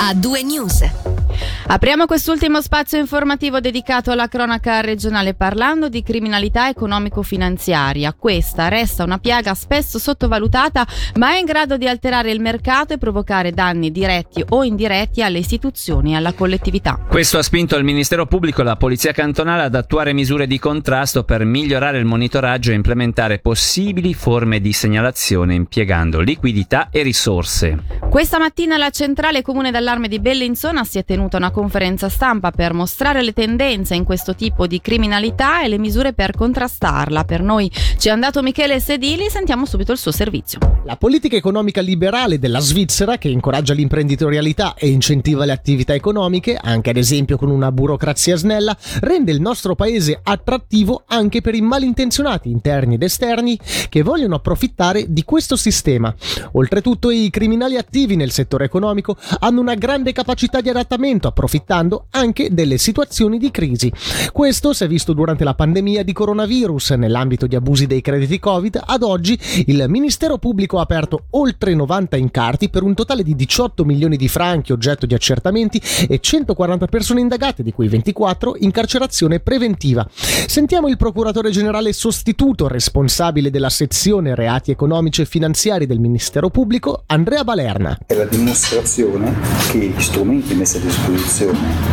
a due news. Apriamo quest'ultimo spazio informativo dedicato alla cronaca regionale parlando di criminalità economico-finanziaria. Questa resta una piaga spesso sottovalutata, ma è in grado di alterare il mercato e provocare danni diretti o indiretti alle istituzioni e alla collettività. Questo ha spinto il Ministero Pubblico e la Polizia Cantonale ad attuare misure di contrasto per migliorare il monitoraggio e implementare possibili forme di segnalazione impiegando liquidità e risorse. Questa mattina la centrale comune d'allarme di Bellinzona si è tenuta una conferenza stampa per mostrare le tendenze in questo tipo di criminalità e le misure per contrastarla. Per noi ci è andato Michele Sedili, sentiamo subito il suo servizio. La politica economica liberale della Svizzera, che incoraggia l'imprenditorialità e incentiva le attività economiche, anche ad esempio con una burocrazia snella, rende il nostro paese attrattivo anche per i malintenzionati interni ed esterni che vogliono approfittare di questo sistema. Oltretutto i criminali attivi nel settore economico hanno una grande capacità di adattamento, approfittando anche delle situazioni di crisi. Questo si è visto durante la pandemia di coronavirus. Nell'ambito di abusi dei crediti Covid, ad oggi il Ministero Pubblico ha aperto oltre 90 incarti per un totale di 18 milioni di franchi oggetto di accertamenti e 140 persone indagate, di cui 24 in carcerazione preventiva. Sentiamo il procuratore generale sostituto responsabile della sezione reati economici e finanziari del Ministero Pubblico, Andrea Balerna. È la dimostrazione che gli strumenti messi a disposizione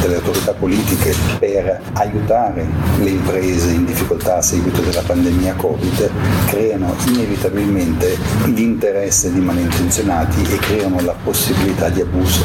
delle autorità politiche per aiutare le imprese in difficoltà a seguito della pandemia Covid creano inevitabilmente l'interesse di malintenzionati e creano la possibilità di abuso.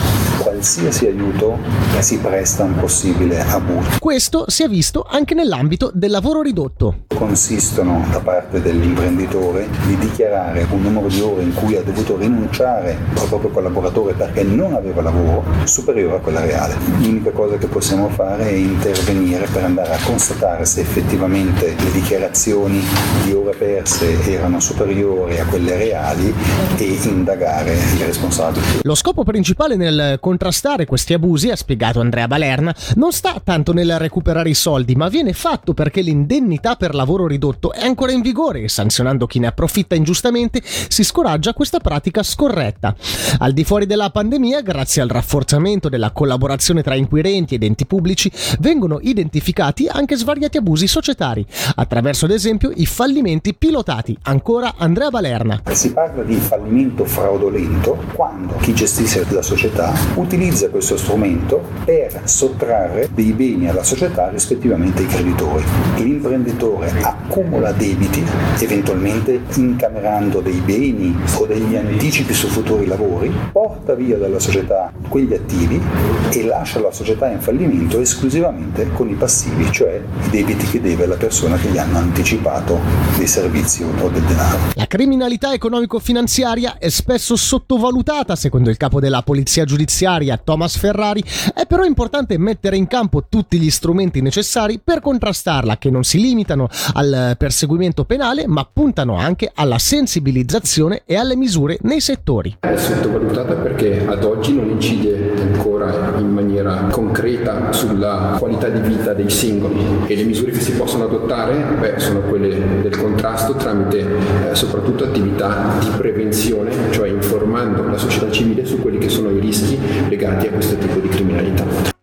Qualsiasi aiuto si presta un possibile abuso. Questo si è visto anche nell'ambito del lavoro ridotto. Consistono da parte dell'imprenditore di dichiarare un numero di ore in cui ha dovuto rinunciare al proprio collaboratore perché non aveva lavoro superiore a quella reale. L'unica cosa che possiamo fare è intervenire per andare a constatare se effettivamente le dichiarazioni di ore perse erano superiori a quelle reali e indagare i responsabili. Lo scopo principale nel contrastare questi abusi, ha spiegato Andrea Balerna, non sta tanto nel recuperare i soldi, ma viene fatto perché l'indennità per lavoro ridotto è ancora in vigore e sanzionando chi ne approfitta ingiustamente si scoraggia questa pratica scorretta. Al di fuori della pandemia, grazie al rafforzamento della collaborazione tra inquirenti ed enti pubblici, vengono identificati anche svariati abusi societari, attraverso ad esempio i fallimenti pilotati. Ancora Andrea Balerna. Si parla di fallimento fraudolento quando chi gestisce la società utilizza questo strumento per sottrarre dei beni alla società rispettivamente ai creditori. L'imprenditore accumula debiti, eventualmente incamerando dei beni o degli anticipi su futuri lavori, porta via dalla società quegli attivi e lascia la società in fallimento esclusivamente con i passivi, cioè i debiti che deve alla persona che gli hanno anticipato dei servizi o del denaro. La criminalità economico-finanziaria è spesso sottovalutata, secondo il capo della polizia giudiziaria Thomas Ferrari, è però importante mettere in campo tutti gli strumenti necessari per contrastarla, che non si limitano al perseguimento penale, ma puntano anche alla sensibilizzazione e alle misure nei settori. È sottovalutata perché ad oggi non incide ancora in maniera concreta sulla qualità di vita dei singoli e le misure che si possono adottare beh, sono quelle del contrasto tramite eh, soprattutto attività di prevenzione, cioè informando la società civile su quelli che sono i rischi legati a questo tipo di criminalità.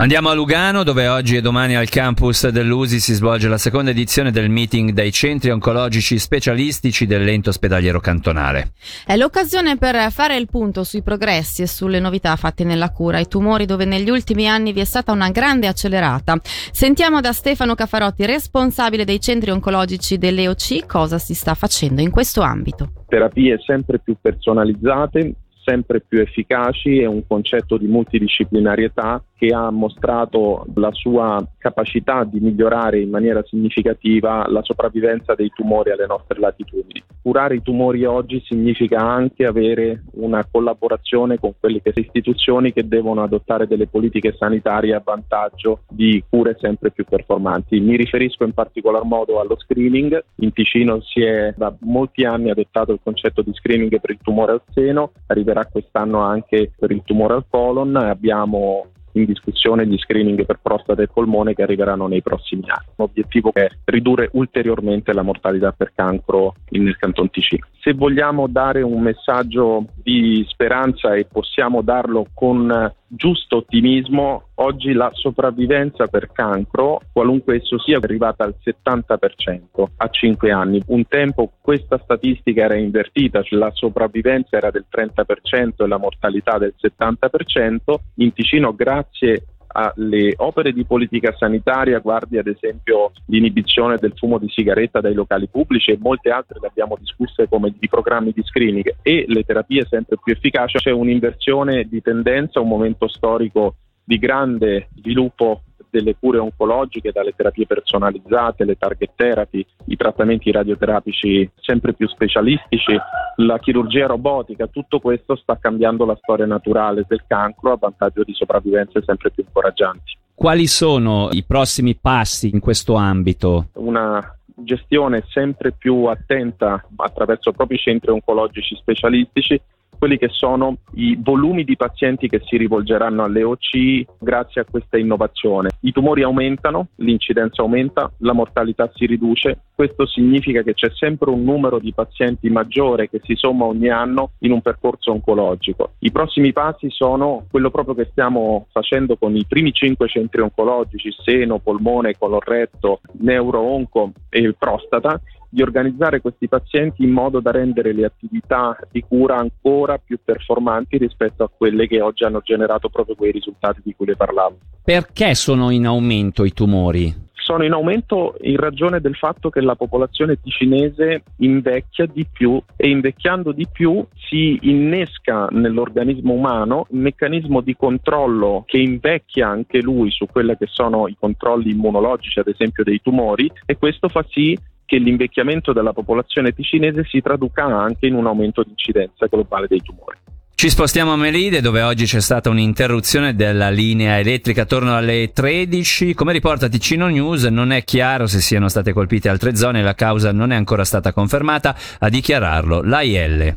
Andiamo a Lugano dove oggi e domani al campus dell'USI si svolge la seconda edizione del meeting dei centri oncologici specialistici dell'ente ospedaliero cantonale. È l'occasione per fare il punto sui progressi e sulle novità fatte nella cura ai tumori dove negli ultimi anni vi è stata una grande accelerata. Sentiamo da Stefano Cafarotti, responsabile dei centri oncologici dell'EOC, cosa si sta facendo in questo ambito. Terapie sempre più personalizzate, sempre più efficaci e un concetto di multidisciplinarietà che ha mostrato la sua capacità di migliorare in maniera significativa la sopravvivenza dei tumori alle nostre latitudini. Curare i tumori oggi significa anche avere una collaborazione con quelle che sono istituzioni che devono adottare delle politiche sanitarie a vantaggio di cure sempre più performanti. Mi riferisco in particolar modo allo screening. In Ticino si è da molti anni adottato il concetto di screening per il tumore al seno, arriverà quest'anno anche per il tumore al colon. Abbiamo in discussione gli screening per prostata e polmone che arriveranno nei prossimi anni. L'obiettivo è ridurre ulteriormente la mortalità per cancro nel Canton Ticino. Se vogliamo dare un messaggio di speranza e possiamo darlo con giusto ottimismo, oggi la sopravvivenza per cancro, qualunque esso sia, è arrivata al 70% a 5 anni. Un tempo questa statistica era invertita, cioè la sopravvivenza era del 30% e la mortalità del 70%. In Ticino, grazie alle opere di politica sanitaria, guardi ad esempio l'inibizione del fumo di sigaretta dai locali pubblici e molte altre le abbiamo discusse come di programmi di screening e le terapie sempre più efficaci, c'è un'inversione di tendenza, un momento storico di grande sviluppo delle cure oncologiche, dalle terapie personalizzate, le target therapy, i trattamenti radioterapici sempre più specialistici, la chirurgia robotica, tutto questo sta cambiando la storia naturale del cancro a vantaggio di sopravvivenze sempre più incoraggianti. Quali sono i prossimi passi in questo ambito? Una gestione sempre più attenta attraverso propri centri oncologici specialistici quelli che sono i volumi di pazienti che si rivolgeranno alle OC grazie a questa innovazione. I tumori aumentano, l'incidenza aumenta, la mortalità si riduce, questo significa che c'è sempre un numero di pazienti maggiore che si somma ogni anno in un percorso oncologico. I prossimi passi sono quello proprio che stiamo facendo con i primi cinque centri oncologici, seno, polmone, colorretto, neuro-onco e prostata di organizzare questi pazienti in modo da rendere le attività di cura ancora più performanti rispetto a quelle che oggi hanno generato proprio quei risultati di cui le parlavo. Perché sono in aumento i tumori? sono in aumento in ragione del fatto che la popolazione ticinese invecchia di più e invecchiando di più si innesca nell'organismo umano un meccanismo di controllo che invecchia anche lui su quelli che sono i controlli immunologici, ad esempio dei tumori, e questo fa sì che l'invecchiamento della popolazione ticinese si traduca anche in un aumento di incidenza globale dei tumori. Ci spostiamo a Melide dove oggi c'è stata un'interruzione della linea elettrica attorno alle 13. Come riporta Ticino News non è chiaro se siano state colpite altre zone, la causa non è ancora stata confermata, a dichiararlo l'AIL.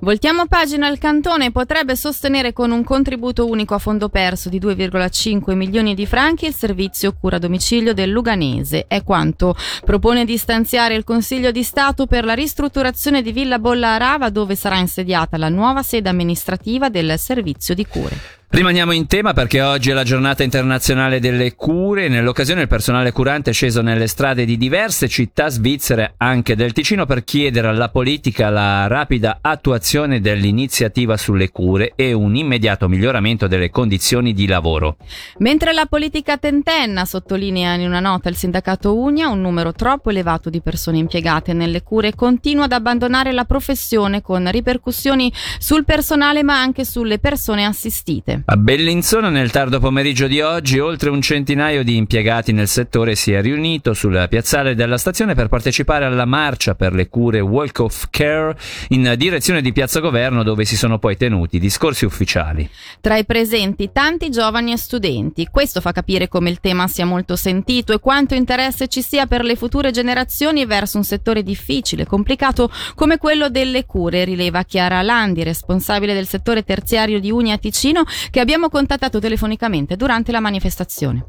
Voltiamo pagina, il cantone potrebbe sostenere con un contributo unico a fondo perso di 2,5 milioni di franchi il servizio cura domicilio del Luganese. È quanto propone di stanziare il Consiglio di Stato per la ristrutturazione di Villa Bolla Arava dove sarà insediata la nuova sede amministrativa amministrativa del servizio di cure. Rimaniamo in tema perché oggi è la giornata internazionale delle cure. Nell'occasione il personale curante è sceso nelle strade di diverse città svizzere, anche del Ticino, per chiedere alla politica la rapida attuazione dell'iniziativa sulle cure e un immediato miglioramento delle condizioni di lavoro. Mentre la politica tentenna, sottolinea in una nota il sindacato Unia, un numero troppo elevato di persone impiegate nelle cure continua ad abbandonare la professione con ripercussioni sul personale ma anche sulle persone assistite. A Bellinzona nel tardo pomeriggio di oggi oltre un centinaio di impiegati nel settore si è riunito sul piazzale della stazione per partecipare alla marcia per le cure Walk of Care in direzione di Piazza Governo dove si sono poi tenuti discorsi ufficiali. Tra i presenti tanti giovani e studenti. Questo fa capire come il tema sia molto sentito e quanto interesse ci sia per le future generazioni verso un settore difficile, complicato come quello delle cure, rileva Chiara Landi, responsabile del settore terziario di Unia Ticino, che abbiamo contattato telefonicamente durante la manifestazione.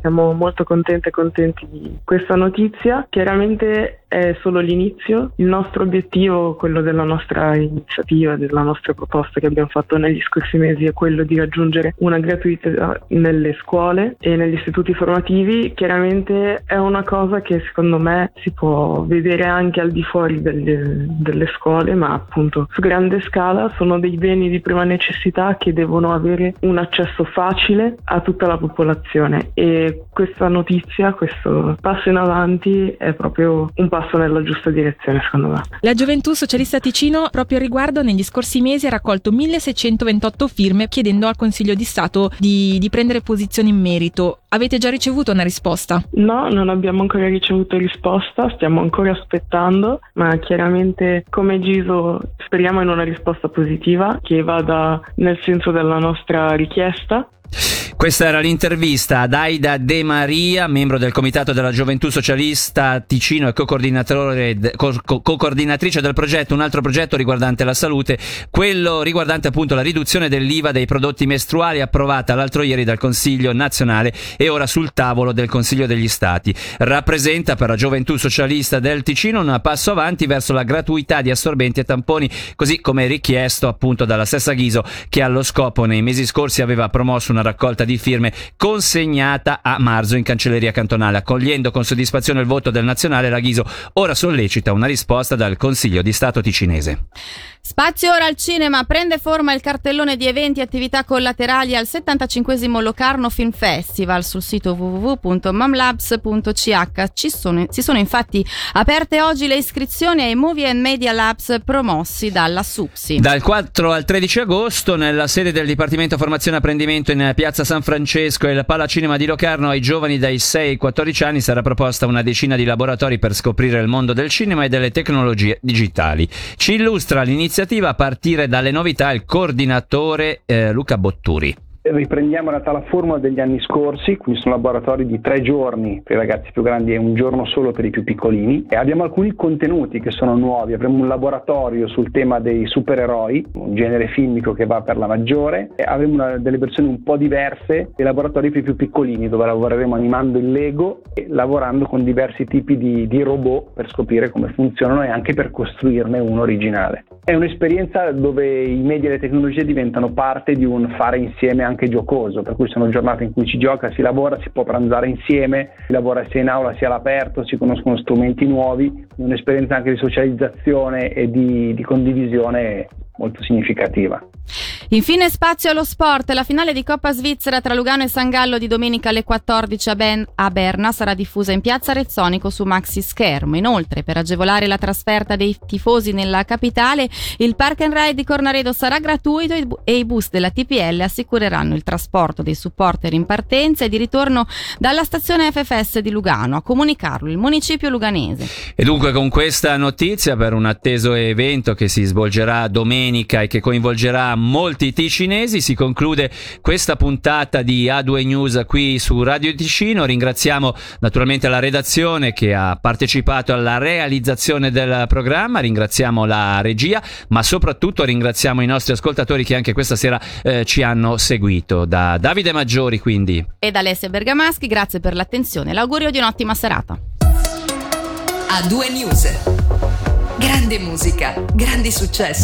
Siamo molto contenti e contenti di questa notizia. Chiaramente è solo l'inizio. Il nostro obiettivo, quello della nostra iniziativa, della nostra proposta che abbiamo fatto negli scorsi mesi, è quello di raggiungere una gratuità nelle scuole e negli istituti formativi. Chiaramente è una cosa che secondo me si può vedere anche al di fuori delle, delle scuole, ma appunto su grande scala sono dei beni di prima necessità che devono avere un accesso facile a tutta la popolazione e questa notizia, questo passo in avanti è proprio un passo passo nella giusta direzione, secondo me. La Gioventù Socialista Ticino, proprio a riguardo, negli scorsi mesi ha raccolto 1628 firme chiedendo al Consiglio di Stato di, di prendere posizione in merito. Avete già ricevuto una risposta? No, non abbiamo ancora ricevuto risposta, stiamo ancora aspettando, ma chiaramente come Giso speriamo in una risposta positiva che vada nel senso della nostra richiesta Questa era l'intervista ad Aida De Maria, membro del Comitato della Gioventù Socialista Ticino e co-coordinatrice del progetto, un altro progetto riguardante la salute, quello riguardante appunto la riduzione dell'IVA dei prodotti mestruali approvata l'altro ieri dal Consiglio nazionale e ora sul tavolo del Consiglio degli Stati. Rappresenta per la Gioventù Socialista del Ticino un passo avanti verso la gratuità di assorbenti e tamponi, così come richiesto appunto dalla stessa Ghiso che allo scopo nei mesi scorsi aveva promosso una raccolta di firme consegnata a marzo in cancelleria cantonale. Accogliendo con soddisfazione il voto del nazionale, la Ghiso ora sollecita una risposta dal Consiglio di Stato ticinese. Spazio ora al cinema, prende forma il cartellone di eventi e attività collaterali al 75 Locarno Film Festival sul sito www.mamlabs.ch. Ci sono, si sono infatti aperte oggi le iscrizioni ai Movie and Media Labs promossi dalla SUPSI. Dal 4 al 13 agosto nella sede del Dipartimento Formazione e Apprendimento in Piazza San Francesco e il Palacinema di Locarno ai giovani dai 6 ai 14 anni sarà proposta una decina di laboratori per scoprire il mondo del cinema e delle tecnologie digitali. Ci illustra l'iniziativa iniziativa a partire dalle novità il coordinatore eh, Luca Botturi. Riprendiamo in realtà la formula degli anni scorsi, quindi sono laboratori di tre giorni per i ragazzi più grandi e un giorno solo per i più piccolini. E abbiamo alcuni contenuti che sono nuovi, avremo un laboratorio sul tema dei supereroi, un genere filmico che va per la maggiore, e avremo una, delle versioni un po' diverse dei laboratori per i più piccolini dove lavoreremo animando il Lego e lavorando con diversi tipi di, di robot per scoprire come funzionano e anche per costruirne uno originale. È un'esperienza dove i media e le tecnologie diventano parte di un fare insieme anche giocoso, per cui sono giornate in cui si gioca, si lavora, si può pranzare insieme, si lavora sia in aula sia all'aperto, si conoscono strumenti nuovi, un'esperienza anche di socializzazione e di, di condivisione molto significativa. Infine spazio allo sport, la finale di Coppa Svizzera tra Lugano e San Gallo di domenica alle 14 a, ben- a Berna sarà diffusa in piazza Rezzonico su maxi schermo. Inoltre, per agevolare la trasferta dei tifosi nella capitale, il Park and Ride di Cornaredo sarà gratuito e i bus della TPL assicureranno il trasporto dei supporter in partenza e di ritorno dalla stazione FFS di Lugano, a comunicarlo il municipio luganese. E dunque con questa notizia per un atteso evento che si svolgerà domenica e che coinvolgerà molti ticinesi. Si conclude questa puntata di A2 News qui su Radio Ticino. Ringraziamo naturalmente la redazione che ha partecipato alla realizzazione del programma, ringraziamo la regia, ma soprattutto ringraziamo i nostri ascoltatori che anche questa sera eh, ci hanno seguito. Da Davide Maggiori quindi. E da Alessia Bergamaschi, grazie per l'attenzione e l'augurio di un'ottima serata. A2 News. Grande musica, grandi successi.